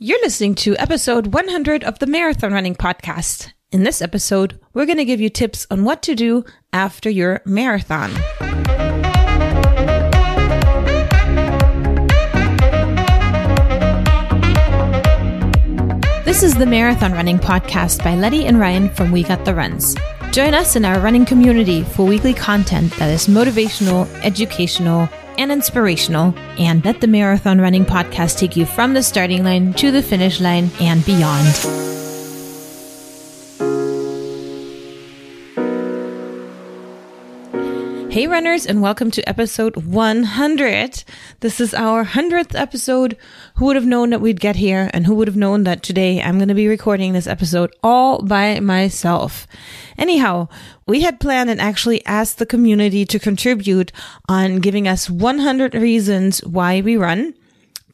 You're listening to episode 100 of the Marathon Running Podcast. In this episode, we're going to give you tips on what to do after your marathon. This is the Marathon Running Podcast by Letty and Ryan from We Got the Runs. Join us in our running community for weekly content that is motivational, educational, and inspirational, and let the Marathon Running Podcast take you from the starting line to the finish line and beyond. Hey, runners, and welcome to episode 100. This is our 100th episode. Who would have known that we'd get here? And who would have known that today I'm going to be recording this episode all by myself? Anyhow, we had planned and actually asked the community to contribute on giving us 100 reasons why we run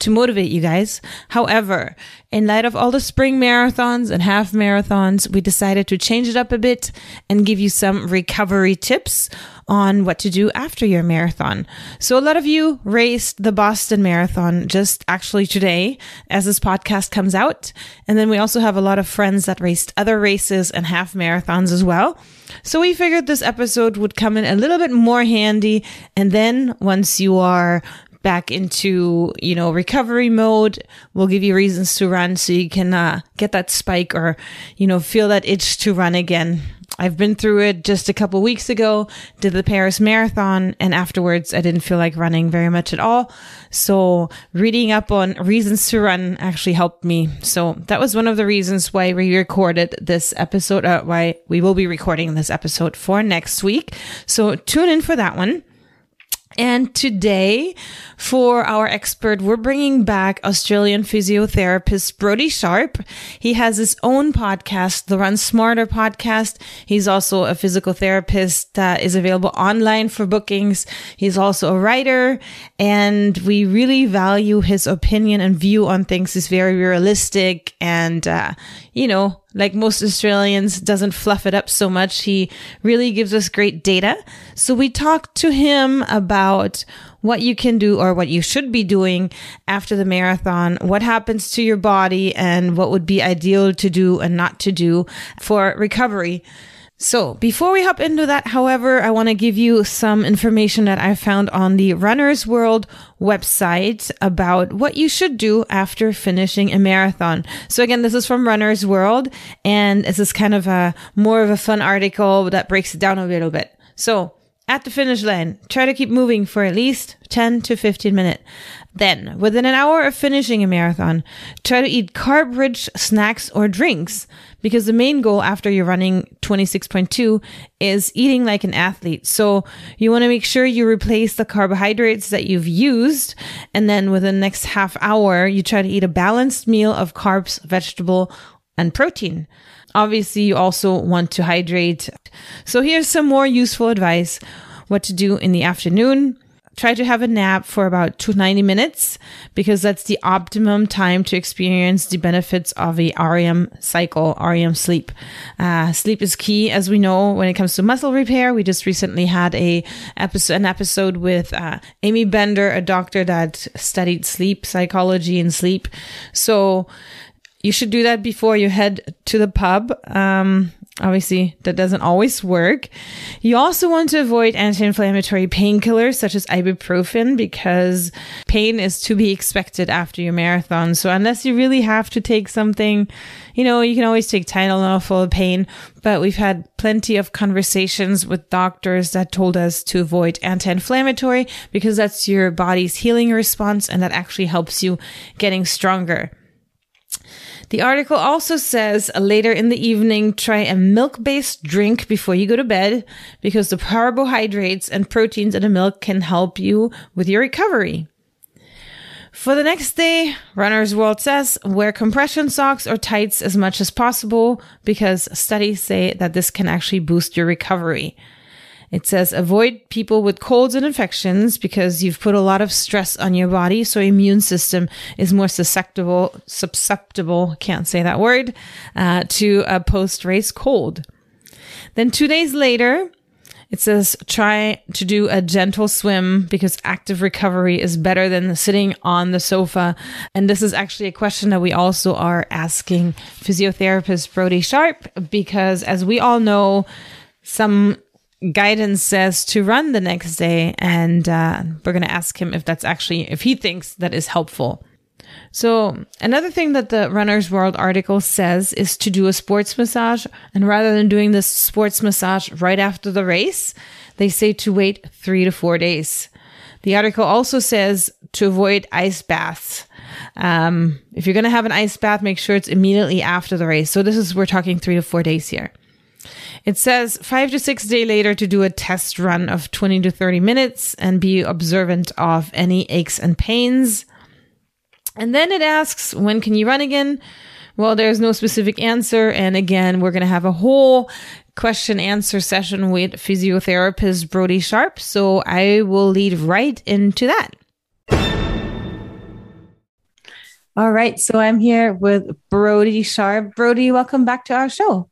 to motivate you guys. However, in light of all the spring marathons and half marathons, we decided to change it up a bit and give you some recovery tips on what to do after your marathon. So a lot of you raced the Boston Marathon just actually today as this podcast comes out. And then we also have a lot of friends that raced other races and half marathons as well. So we figured this episode would come in a little bit more handy. And then once you are back into, you know, recovery mode. We'll give you reasons to run so you can uh, get that spike or, you know, feel that itch to run again. I've been through it just a couple weeks ago, did the Paris Marathon, and afterwards I didn't feel like running very much at all. So reading up on reasons to run actually helped me. So that was one of the reasons why we recorded this episode, uh, why we will be recording this episode for next week. So tune in for that one. And today, for our expert, we're bringing back Australian physiotherapist Brodie Sharp. He has his own podcast, the Run Smarter podcast. He's also a physical therapist that is available online for bookings. He's also a writer, and we really value his opinion and view on things. He's very realistic and, uh, you know, like most Australians, doesn't fluff it up so much. He really gives us great data. So we talked to him about what you can do or what you should be doing after the marathon, what happens to your body and what would be ideal to do and not to do for recovery. So before we hop into that, however, I want to give you some information that I found on the Runner's World website about what you should do after finishing a marathon. So again, this is from Runner's World and this is kind of a more of a fun article that breaks it down a little bit. So at the finish line, try to keep moving for at least 10 to 15 minutes. Then, within an hour of finishing a marathon, try to eat carb rich snacks or drinks because the main goal after you're running 26.2 is eating like an athlete. So you want to make sure you replace the carbohydrates that you've used. And then within the next half hour, you try to eat a balanced meal of carbs, vegetable, and protein. Obviously, you also want to hydrate. So here's some more useful advice. What to do in the afternoon try to have a nap for about 290 minutes because that's the optimum time to experience the benefits of a REM cycle, REM sleep. Uh, sleep is key, as we know, when it comes to muscle repair. We just recently had a episode, an episode with uh, Amy Bender, a doctor that studied sleep psychology and sleep. So you should do that before you head to the pub. Um, Obviously, that doesn't always work. You also want to avoid anti-inflammatory painkillers such as ibuprofen because pain is to be expected after your marathon. So unless you really have to take something, you know, you can always take Tylenol for pain. But we've had plenty of conversations with doctors that told us to avoid anti-inflammatory because that's your body's healing response and that actually helps you getting stronger. The article also says uh, later in the evening, try a milk based drink before you go to bed because the carbohydrates and proteins in the milk can help you with your recovery. For the next day, Runner's World says wear compression socks or tights as much as possible because studies say that this can actually boost your recovery. It says avoid people with colds and infections because you've put a lot of stress on your body. So immune system is more susceptible, susceptible, can't say that word, uh, to a post race cold. Then two days later, it says try to do a gentle swim because active recovery is better than sitting on the sofa. And this is actually a question that we also are asking physiotherapist Brodie Sharp because as we all know, some guidance says to run the next day. And uh, we're going to ask him if that's actually, if he thinks that is helpful. So another thing that the Runner's World article says is to do a sports massage. And rather than doing this sports massage right after the race, they say to wait three to four days. The article also says to avoid ice baths. Um, if you're going to have an ice bath, make sure it's immediately after the race. So this is, we're talking three to four days here. It says five to six day later to do a test run of 20 to 30 minutes and be observant of any aches and pains. And then it asks, when can you run again? Well, there's no specific answer. And again, we're going to have a whole question answer session with physiotherapist Brodie Sharp. So I will lead right into that. All right. So I'm here with Brodie Sharp. Brodie, welcome back to our show.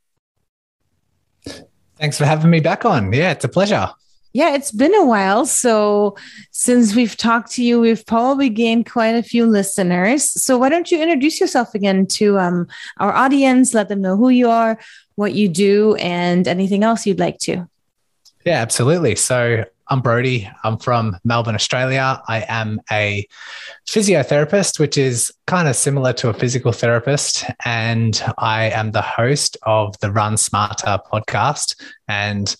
Thanks for having me back on. Yeah, it's a pleasure. Yeah, it's been a while. So, since we've talked to you, we've probably gained quite a few listeners. So, why don't you introduce yourself again to um, our audience? Let them know who you are, what you do, and anything else you'd like to. Yeah, absolutely. So, I'm Brodie. I'm from Melbourne, Australia. I am a physiotherapist, which is kind of similar to a physical therapist. And I am the host of the Run Smarter podcast. And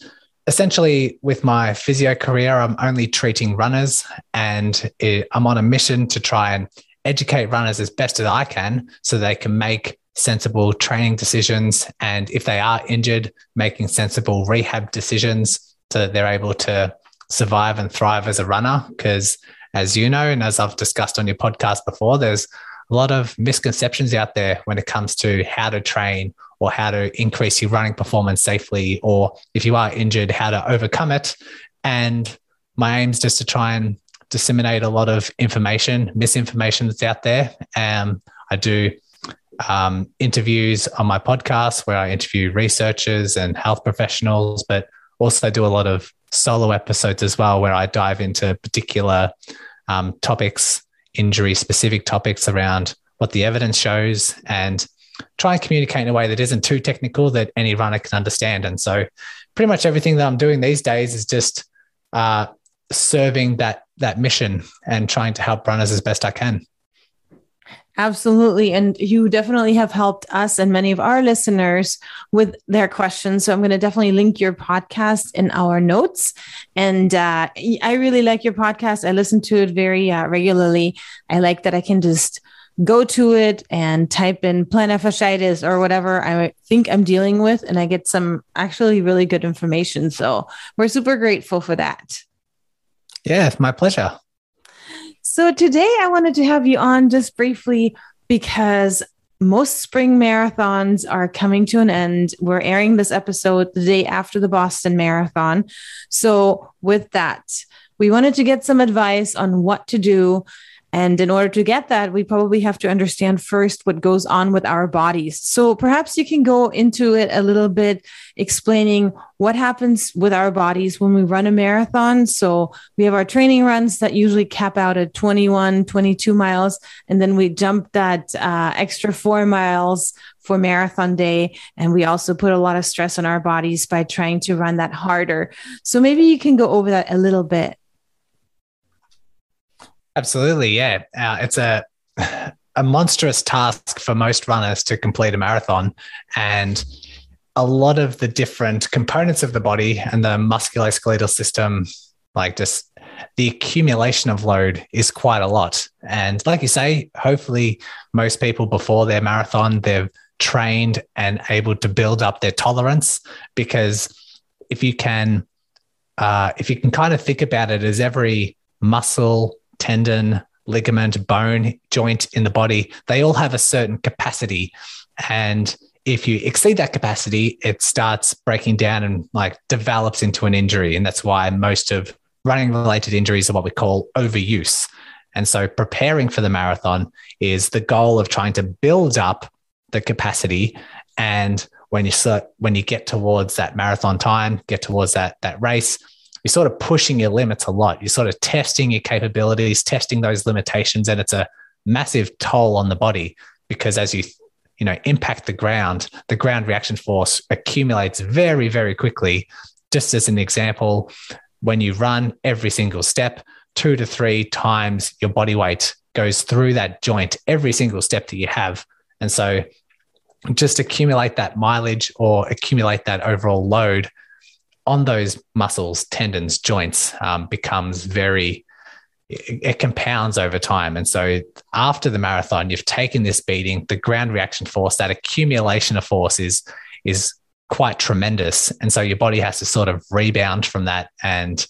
essentially, with my physio career, I'm only treating runners and I'm on a mission to try and educate runners as best as I can so they can make sensible training decisions. And if they are injured, making sensible rehab decisions so that they're able to survive and thrive as a runner. Because as you know, and as I've discussed on your podcast before, there's a lot of misconceptions out there when it comes to how to train or how to increase your running performance safely, or if you are injured, how to overcome it. And my aim is just to try and disseminate a lot of information, misinformation that's out there. Um, I do um, interviews on my podcast where I interview researchers and health professionals, but also do a lot of solo episodes as well, where I dive into particular um, topics, injury specific topics around what the evidence shows and try and communicate in a way that isn't too technical that any runner can understand. And so, pretty much everything that I'm doing these days is just uh, serving that that mission and trying to help runners as best I can. Absolutely. And you definitely have helped us and many of our listeners with their questions. So I'm going to definitely link your podcast in our notes. And uh, I really like your podcast. I listen to it very uh, regularly. I like that I can just go to it and type in plantar fasciitis or whatever I think I'm dealing with, and I get some actually really good information. So we're super grateful for that. Yeah, it's my pleasure. So today I wanted to have you on just briefly because most spring marathons are coming to an end. We're airing this episode the day after the Boston Marathon. So, with that, we wanted to get some advice on what to do and in order to get that, we probably have to understand first what goes on with our bodies. So perhaps you can go into it a little bit, explaining what happens with our bodies when we run a marathon. So we have our training runs that usually cap out at 21, 22 miles. And then we jump that uh, extra four miles for marathon day. And we also put a lot of stress on our bodies by trying to run that harder. So maybe you can go over that a little bit. Absolutely, yeah. Uh, it's a a monstrous task for most runners to complete a marathon, and a lot of the different components of the body and the musculoskeletal system, like just the accumulation of load, is quite a lot. And like you say, hopefully, most people before their marathon they've trained and able to build up their tolerance because if you can uh, if you can kind of think about it as every muscle tendon, ligament, bone, joint in the body, they all have a certain capacity. And if you exceed that capacity, it starts breaking down and like develops into an injury. And that's why most of running related injuries are what we call overuse. And so preparing for the marathon is the goal of trying to build up the capacity. And when you when you get towards that marathon time, get towards that that race, you're sort of pushing your limits a lot. You're sort of testing your capabilities, testing those limitations, and it's a massive toll on the body because as you you know impact the ground, the ground reaction force accumulates very very quickly. Just as an example, when you run every single step, two to three times your body weight goes through that joint every single step that you have. And so just accumulate that mileage or accumulate that overall load on those muscles, tendons, joints um, becomes very, it, it compounds over time. And so after the marathon, you've taken this beating, the ground reaction force, that accumulation of force is, is quite tremendous. And so your body has to sort of rebound from that and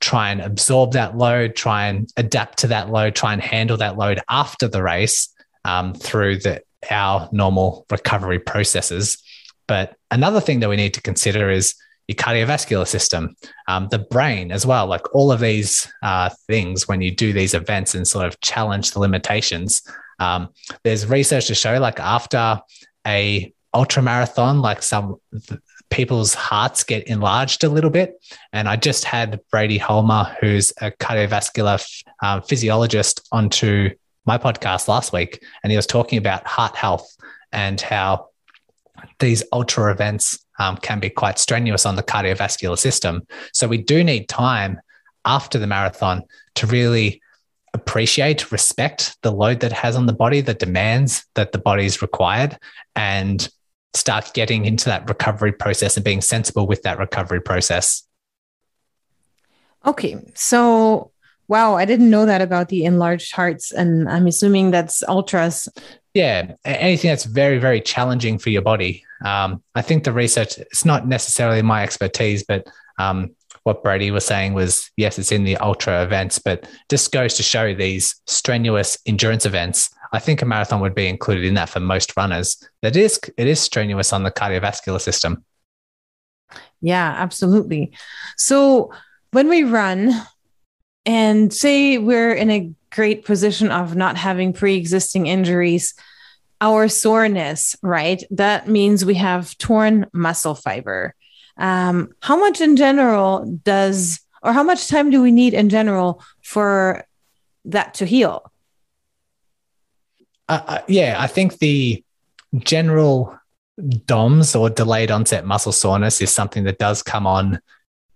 try and absorb that load, try and adapt to that load, try and handle that load after the race um, through the, our normal recovery processes. But another thing that we need to consider is your cardiovascular system, um, the brain as well. Like all of these uh, things, when you do these events and sort of challenge the limitations, um, there's research to show like after a ultra marathon, like some people's hearts get enlarged a little bit. And I just had Brady Holmer, who's a cardiovascular uh, physiologist, onto my podcast last week, and he was talking about heart health and how these ultra events um, can be quite strenuous on the cardiovascular system. So we do need time after the marathon to really appreciate, respect the load that has on the body, the demands that the body is required, and start getting into that recovery process and being sensible with that recovery process. Okay. So, wow, I didn't know that about the enlarged hearts. And I'm assuming that's ultras. Yeah. Anything that's very, very challenging for your body. Um, I think the research, it's not necessarily my expertise, but um, what Brady was saying was yes, it's in the ultra events, but just goes to show these strenuous endurance events. I think a marathon would be included in that for most runners. That is, it is strenuous on the cardiovascular system. Yeah, absolutely. So when we run and say we're in a great position of not having pre existing injuries, our soreness, right? That means we have torn muscle fiber. Um, how much in general does, or how much time do we need in general for that to heal? Uh, uh yeah, I think the general DOMS or delayed onset muscle soreness is something that does come on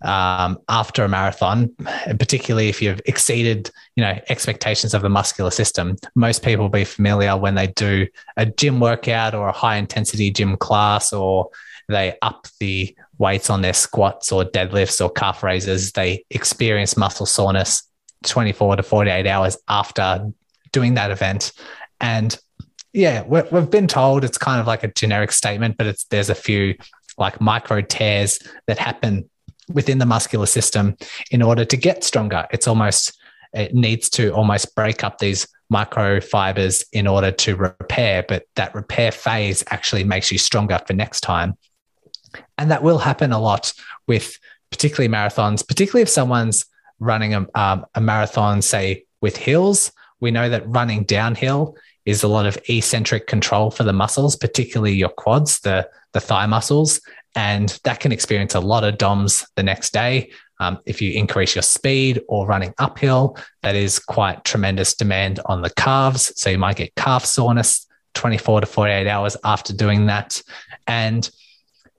um, after a marathon, particularly if you've exceeded, you know, expectations of the muscular system. Most people will be familiar when they do a gym workout or a high intensity gym class, or they up the weights on their squats or deadlifts or calf raises. They experience muscle soreness 24 to 48 hours after doing that event, and yeah, we have been told it's kind of like a generic statement, but it's there's a few like micro tears that happen within the muscular system in order to get stronger. It's almost, it needs to almost break up these microfibers in order to repair, but that repair phase actually makes you stronger for next time. And that will happen a lot with particularly marathons, particularly if someone's running a, um, a marathon, say with hills. We know that running downhill is a lot of eccentric control for the muscles, particularly your quads, the, the thigh muscles and that can experience a lot of DOMs the next day. Um, if you increase your speed or running uphill, that is quite tremendous demand on the calves. So you might get calf soreness 24 to 48 hours after doing that. And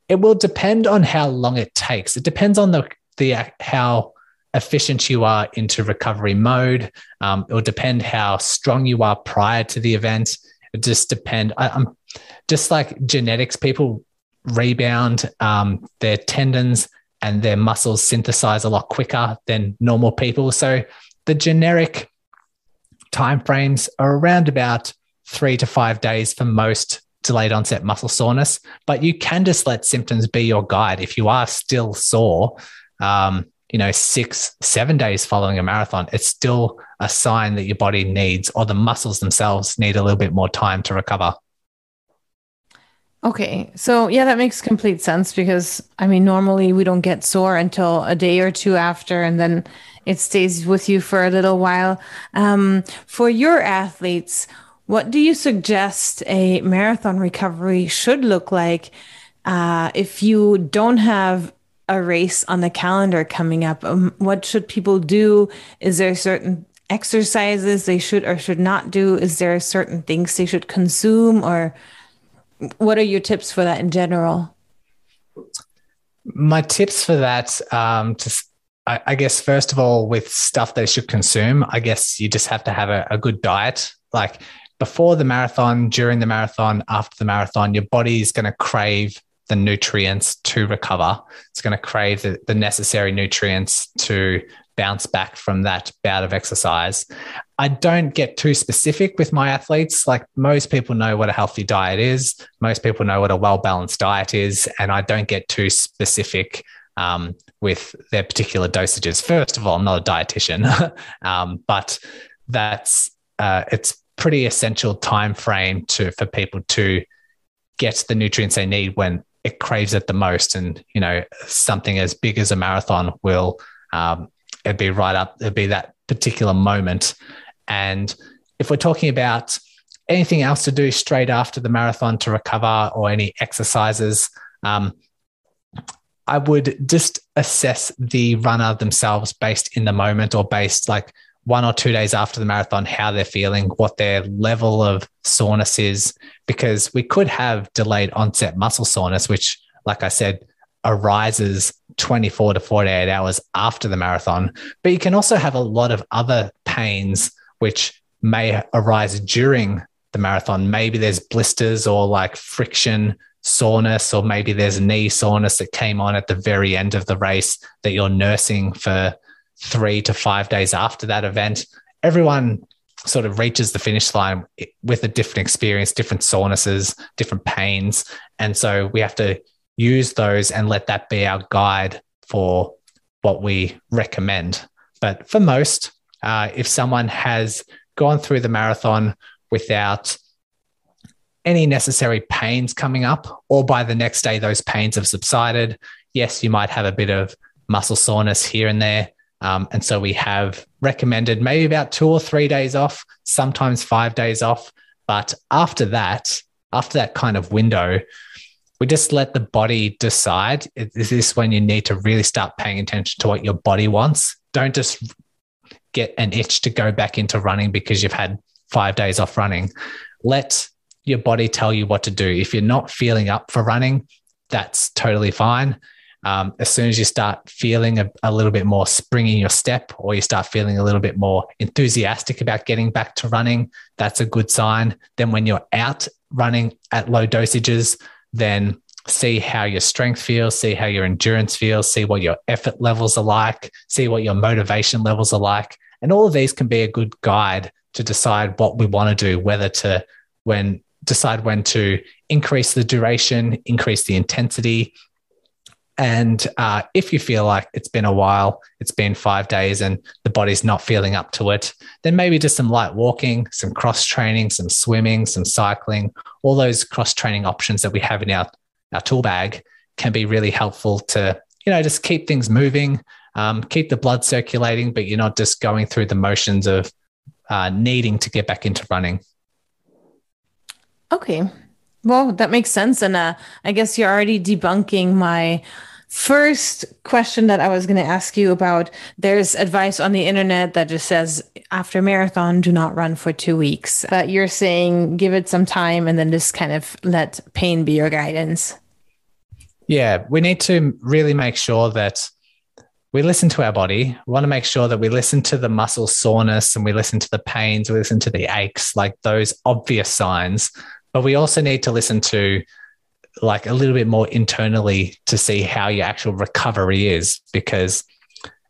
it will depend on how long it takes. It depends on the, the how efficient you are into recovery mode. Um, it will depend how strong you are prior to the event. It just depend. I, I'm just like genetics. People rebound, um, their tendons and their muscles synthesize a lot quicker than normal people. So the generic timeframes are around about three to five days for most delayed onset muscle soreness. But you can just let symptoms be your guide. If you are still sore, um, you know, six, seven days following a marathon, it's still a sign that your body needs or the muscles themselves need a little bit more time to recover. Okay. So, yeah, that makes complete sense because I mean, normally we don't get sore until a day or two after, and then it stays with you for a little while. Um, for your athletes, what do you suggest a marathon recovery should look like uh, if you don't have a race on the calendar coming up? Um, what should people do? Is there certain exercises they should or should not do? Is there certain things they should consume or? What are your tips for that in general? My tips for that, um, to, I, I, guess, first of all, with stuff they should consume, I guess you just have to have a, a good diet. Like before the marathon, during the marathon, after the marathon, your body is going to crave the nutrients to recover. It's going to crave the, the necessary nutrients to bounce back from that bout of exercise. I don't get too specific with my athletes. Like most people know what a healthy diet is, most people know what a well balanced diet is, and I don't get too specific um, with their particular dosages. First of all, I'm not a dietitian, um, but that's uh, it's pretty essential time frame to for people to get the nutrients they need when it craves it the most. And you know, something as big as a marathon will um, it'd be right up, it'd be that particular moment. And if we're talking about anything else to do straight after the marathon to recover or any exercises, um, I would just assess the runner themselves based in the moment or based like one or two days after the marathon, how they're feeling, what their level of soreness is, because we could have delayed onset muscle soreness, which, like I said, arises 24 to 48 hours after the marathon. But you can also have a lot of other pains which may arise during the marathon. Maybe there's blisters or like friction soreness, or maybe there's knee soreness that came on at the very end of the race that you're nursing for three to five days after that event. Everyone sort of reaches the finish line with a different experience, different sorenesses, different pains. And so we have to use those and let that be our guide for what we recommend. But for most, uh, if someone has gone through the marathon without any necessary pains coming up, or by the next day, those pains have subsided, yes, you might have a bit of muscle soreness here and there. Um, and so we have recommended maybe about two or three days off, sometimes five days off. But after that, after that kind of window, we just let the body decide. Is this when you need to really start paying attention to what your body wants? Don't just get an itch to go back into running because you've had five days off running. Let your body tell you what to do. If you're not feeling up for running, that's totally fine. Um, as soon as you start feeling a, a, little bit more spring in your step or you start feeling a little bit more enthusiastic about getting back to running, that's a good sign. Then when you're out running at low dosages, then see how your strength feels, see how your endurance feels, see what your effort levels are like, see what your motivation levels are like. And all of these can be a good guide to decide what we want to do, whether to when decide when to increase the duration, increase the intensity. And uh, if you feel like it's been a while, it's been five days and the body's not feeling up to it, then maybe just some light walking, some cross training, some swimming, some cycling, all those cross training options that we have in our, our tool bag can be really helpful to, you know, just keep things moving, um, keep the blood circulating, but you're not just going through the motions of uh, needing to get back into running. Okay. Well, that makes sense. And uh, I guess you're already debunking my first question that I was going to ask you about there's advice on the internet that just says after marathon, do not run for two weeks. But you're saying give it some time and then just kind of let pain be your guidance. Yeah, we need to really make sure that we listen to our body. We want to make sure that we listen to the muscle soreness and we listen to the pains, we listen to the aches, like those obvious signs. But we also need to listen to like a little bit more internally to see how your actual recovery is because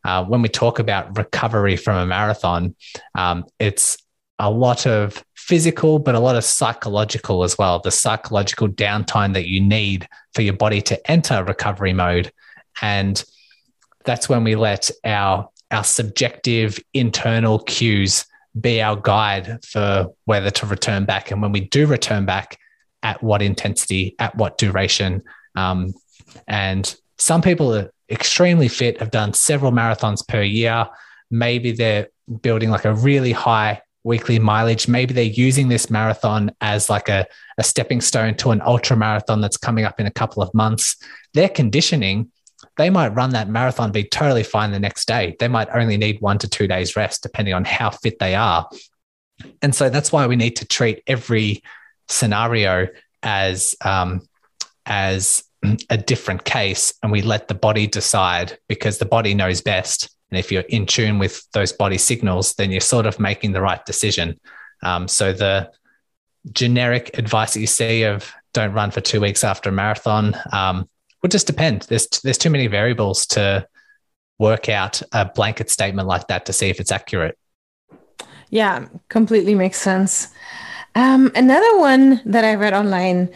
uh, when we talk about recovery from a marathon um, it's a lot of physical but a lot of psychological as well the psychological downtime that you need for your body to enter recovery mode and that's when we let our our subjective internal cues be our guide for whether to return back. And when we do return back, at what intensity, at what duration. Um, and some people are extremely fit, have done several marathons per year. Maybe they're building like a really high weekly mileage. Maybe they're using this marathon as like a, a stepping stone to an ultra marathon that's coming up in a couple of months. Their conditioning, they might run that marathon, be totally fine the next day. They might only need one to two days rest, depending on how fit they are. And so that's why we need to treat every scenario as um, as a different case and we let the body decide because the body knows best. And if you're in tune with those body signals then you're sort of making the right decision. Um, so the generic advice that you see of don't run for two weeks after a marathon um, would just depend. There's there's too many variables to work out a blanket statement like that to see if it's accurate. Yeah completely makes sense um, another one that I read online,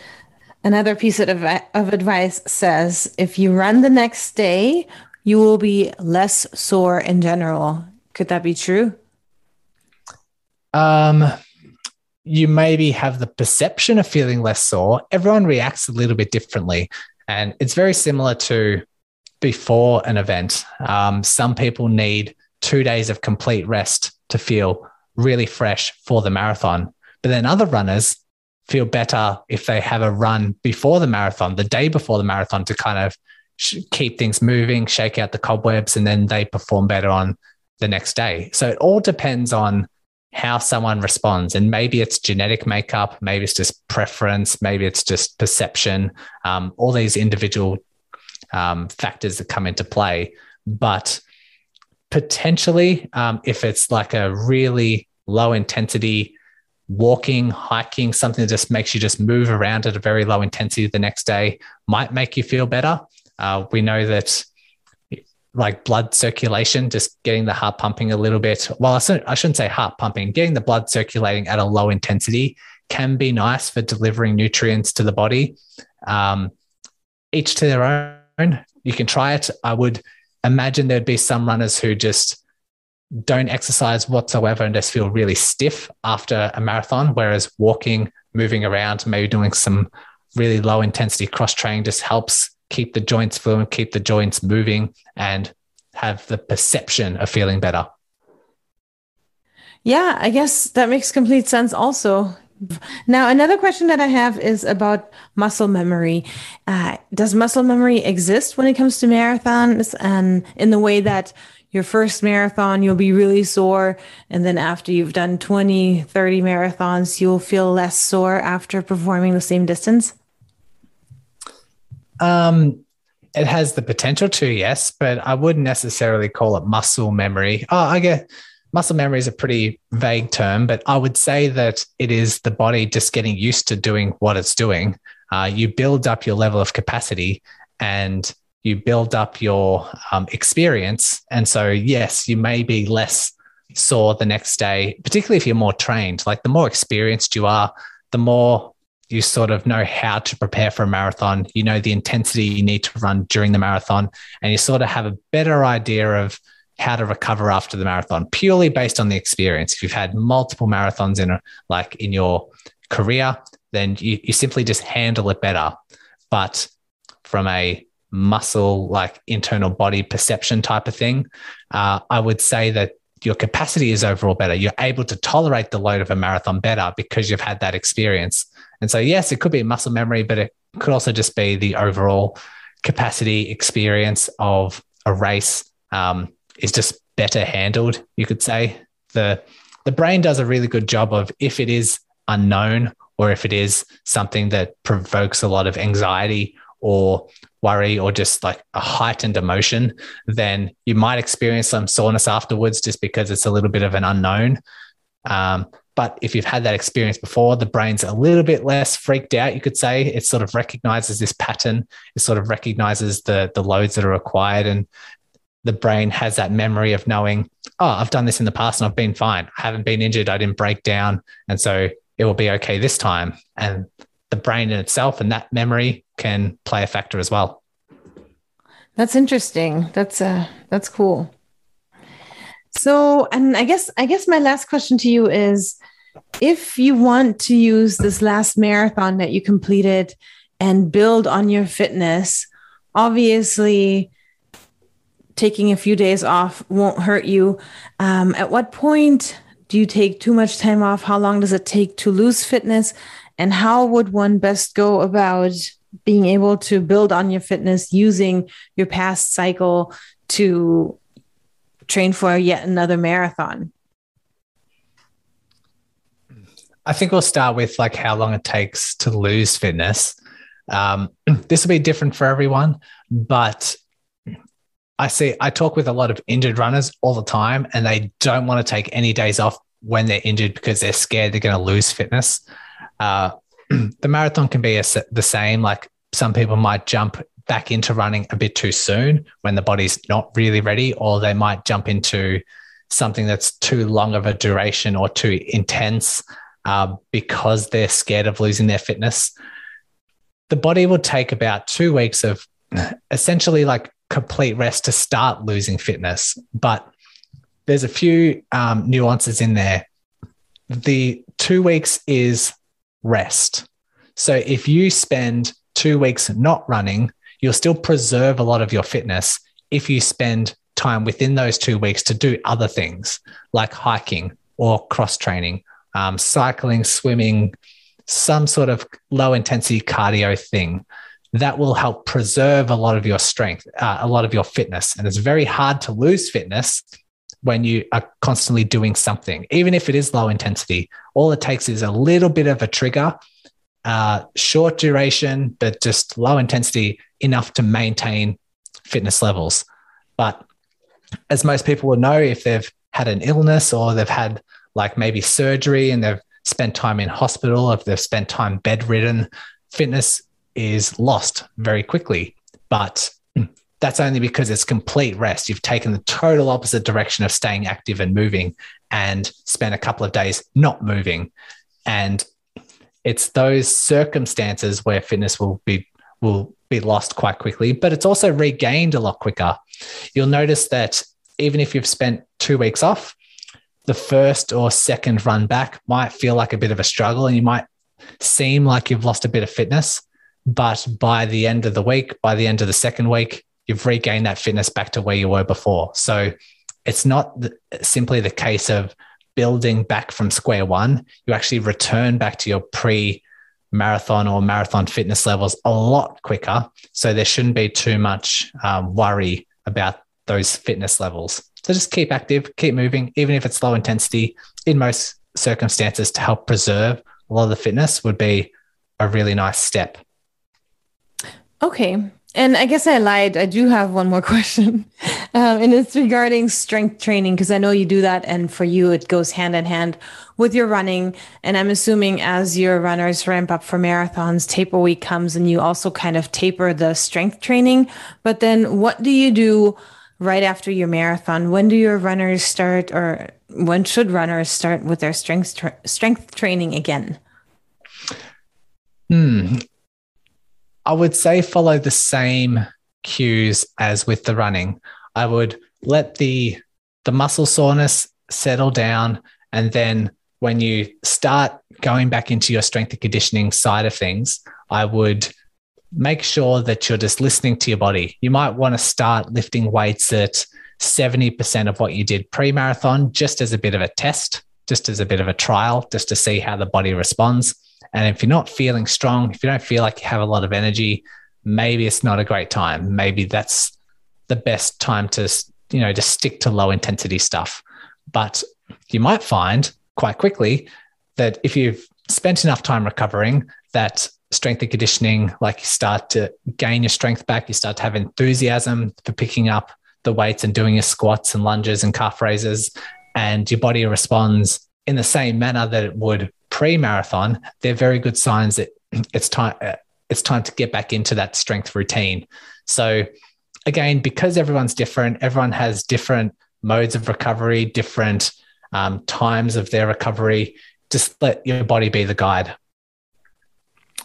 another piece of, of advice says if you run the next day, you will be less sore in general. Could that be true? Um, you maybe have the perception of feeling less sore. Everyone reacts a little bit differently. And it's very similar to before an event. Um, some people need two days of complete rest to feel really fresh for the marathon. But then other runners feel better if they have a run before the marathon, the day before the marathon to kind of sh- keep things moving, shake out the cobwebs, and then they perform better on the next day. So it all depends on how someone responds. And maybe it's genetic makeup, maybe it's just preference, maybe it's just perception, um, all these individual um, factors that come into play. But potentially, um, if it's like a really low intensity walking, hiking, something that just makes you just move around at a very low intensity the next day might make you feel better. Uh, we know that like blood circulation, just getting the heart pumping a little bit. Well, I shouldn't, say heart pumping, getting the blood circulating at a low intensity can be nice for delivering nutrients to the body. Um, each to their own. You can try it. I would imagine there'd be some runners who just don't exercise whatsoever and just feel really stiff after a marathon. Whereas walking, moving around, maybe doing some really low intensity cross training just helps keep the joints fluent, keep the joints moving, and have the perception of feeling better. Yeah, I guess that makes complete sense also. Now, another question that I have is about muscle memory. Uh, does muscle memory exist when it comes to marathons and in the way that your first marathon, you'll be really sore. And then after you've done 20, 30 marathons, you'll feel less sore after performing the same distance? Um, it has the potential to, yes, but I wouldn't necessarily call it muscle memory. Oh, I get muscle memory is a pretty vague term, but I would say that it is the body just getting used to doing what it's doing. Uh, you build up your level of capacity and you build up your um, experience. And so, yes, you may be less sore the next day, particularly if you're more trained. Like the more experienced you are, the more you sort of know how to prepare for a marathon. You know the intensity you need to run during the marathon, and you sort of have a better idea of how to recover after the marathon purely based on the experience. If you've had multiple marathons in a, like in your career, then you, you simply just handle it better. But from a muscle, like internal body perception type of thing, uh, I would say that your capacity is overall better. You're able to tolerate the load of a marathon better because you've had that experience. And so, yes, it could be muscle memory, but it could also just be the overall capacity experience of a race um, is just better handled. You could say the the brain does a really good job of if it is unknown or if it is something that provokes a lot of anxiety or worry or just like a heightened emotion, then you might experience some soreness afterwards just because it's a little bit of an unknown. Um, but if you've had that experience before, the brain's a little bit less freaked out, you could say. It sort of recognizes this pattern, it sort of recognizes the, the loads that are required. And the brain has that memory of knowing, oh, I've done this in the past and I've been fine. I haven't been injured. I didn't break down. And so it will be okay this time. And the brain in itself and that memory can play a factor as well. That's interesting. That's uh that's cool. So, and I guess I guess my last question to you is if you want to use this last marathon that you completed and build on your fitness, obviously taking a few days off won't hurt you. Um, at what point do you take too much time off? How long does it take to lose fitness? And how would one best go about being able to build on your fitness using your past cycle to train for yet another marathon? I think we'll start with like how long it takes to lose fitness. Um, this will be different for everyone, but I see, I talk with a lot of injured runners all the time, and they don't want to take any days off when they're injured because they're scared they're going to lose fitness. Uh, the marathon can be a, the same. Like some people might jump back into running a bit too soon when the body's not really ready, or they might jump into something that's too long of a duration or too intense uh, because they're scared of losing their fitness. The body will take about two weeks of essentially like complete rest to start losing fitness. But there's a few um, nuances in there. The two weeks is rest. So if you spend two weeks not running, you'll still preserve a lot of your fitness if you spend time within those two weeks to do other things like hiking or cross training, um, cycling, swimming, some sort of low intensity cardio thing that will help preserve a lot of your strength, uh, a lot of your fitness. And it's very hard to lose fitness when you are constantly doing something, even if it is low intensity. All it takes is a little bit of a trigger, uh, short duration, but just low intensity enough to maintain fitness levels. But as most people will know, if they've had an illness or they've had like maybe surgery and they've spent time in hospital, if they've spent time bedridden, fitness is lost very quickly. But that's only because it's complete rest. You've taken the total opposite direction of staying active and moving and spent a couple of days not moving. And it's those circumstances where fitness will be will be lost quite quickly, but it's also regained a lot quicker. You'll notice that even if you've spent two weeks off, the first or second run back might feel like a bit of a struggle and you might seem like you've lost a bit of fitness. But by the end of the week, by the end of the second week, you've regained that fitness back to where you were before. So it's not simply the case of building back from square one. You actually return back to your pre marathon or marathon fitness levels a lot quicker. So there shouldn't be too much um, worry about those fitness levels. So just keep active, keep moving, even if it's low intensity. In most circumstances, to help preserve a lot of the fitness would be a really nice step. Okay. And I guess I lied. I do have one more question. Um, and it's regarding strength training, because I know you do that. And for you, it goes hand in hand with your running. And I'm assuming as your runners ramp up for marathons, taper week comes and you also kind of taper the strength training. But then what do you do right after your marathon? When do your runners start, or when should runners start with their strength, tra- strength training again? Hmm. I would say follow the same cues as with the running. I would let the the muscle soreness settle down and then when you start going back into your strength and conditioning side of things, I would make sure that you're just listening to your body. You might want to start lifting weights at 70% of what you did pre marathon, just as a bit of a test, just as a bit of a trial, just to see how the body responds. And if you're not feeling strong, if you don't feel like you have a lot of energy, maybe it's not a great time. Maybe that's the best time to, you know, just stick to low intensity stuff. But you might find quite quickly that if you've spent enough time recovering, that strength and conditioning, like you start to gain your strength back, you start to have enthusiasm for picking up the weights and doing your squats and lunges and calf raises, and your body responds in the same manner that it would pre-marathon, they're very good signs that it's time it's time to get back into that strength routine. So again, because everyone's different, everyone has different modes of recovery, different um, times of their recovery. Just let your body be the guide.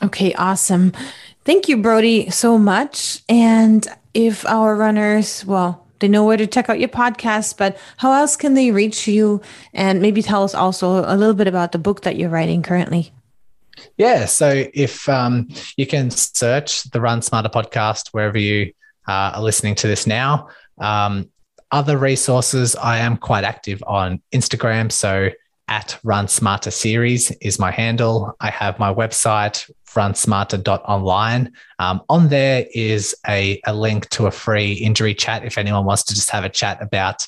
Okay, awesome. Thank you, Brodie, so much. And if our runners, well, they know where to check out your podcast, but how else can they reach you? And maybe tell us also a little bit about the book that you're writing currently. Yeah. So if um, you can search the Run Smarter podcast wherever you uh, are listening to this now. Um, other resources, I am quite active on Instagram. So at Run Smarter Series is my handle. I have my website, runsmarter.online. Um, on there is a, a link to a free injury chat if anyone wants to just have a chat about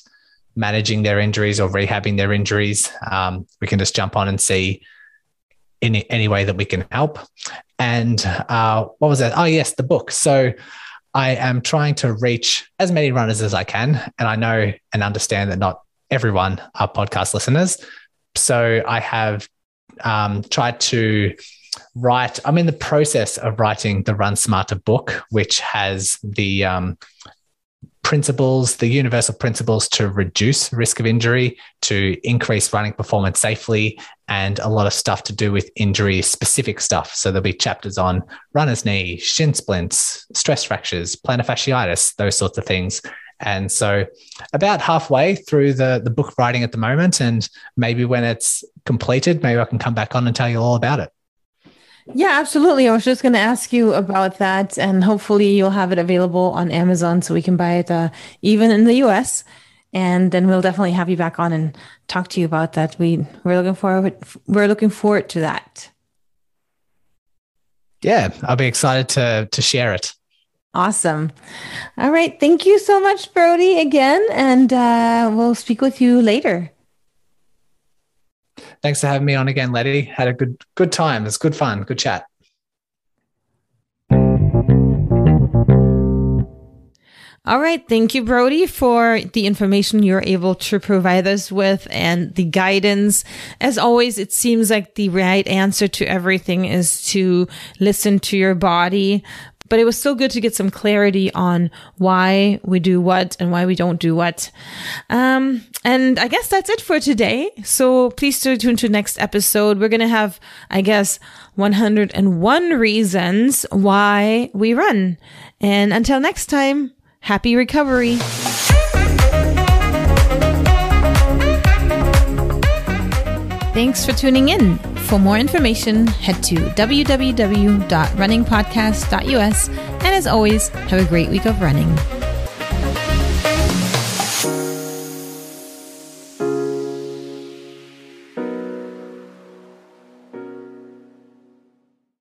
managing their injuries or rehabbing their injuries. Um, we can just jump on and see any, any way that we can help. And uh, what was that? Oh, yes, the book. So I am trying to reach as many runners as I can. And I know and understand that not everyone are podcast listeners. So I have um, tried to write, I'm in the process of writing the Run Smarter book, which has the um, principles, the universal principles to reduce risk of injury, to increase running performance safely, and a lot of stuff to do with injury specific stuff. So there'll be chapters on runner's knee, shin splints, stress fractures, plantar fasciitis, those sorts of things. And so about halfway through the, the book writing at the moment, and maybe when it's completed, maybe I can come back on and tell you all about it. Yeah, absolutely. I was just going to ask you about that, and hopefully you'll have it available on Amazon so we can buy it uh, even in the US. And then we'll definitely have you back on and talk to you about that. We we're looking forward we're looking forward to that. Yeah, I'll be excited to to share it. Awesome. All right. Thank you so much, Brodie, again, and uh, we'll speak with you later. Thanks for having me on again, Letty. Had a good good time. It's good fun, good chat. All right. Thank you, Brodie, for the information you're able to provide us with and the guidance. As always, it seems like the right answer to everything is to listen to your body, but it was still good to get some clarity on why we do what and why we don't do what. Um, and I guess that's it for today. So please stay tuned to next episode. We're going to have, I guess, 101 reasons why we run. And until next time, happy recovery. Thanks for tuning in. For more information, head to www.runningpodcast.us. And as always, have a great week of running.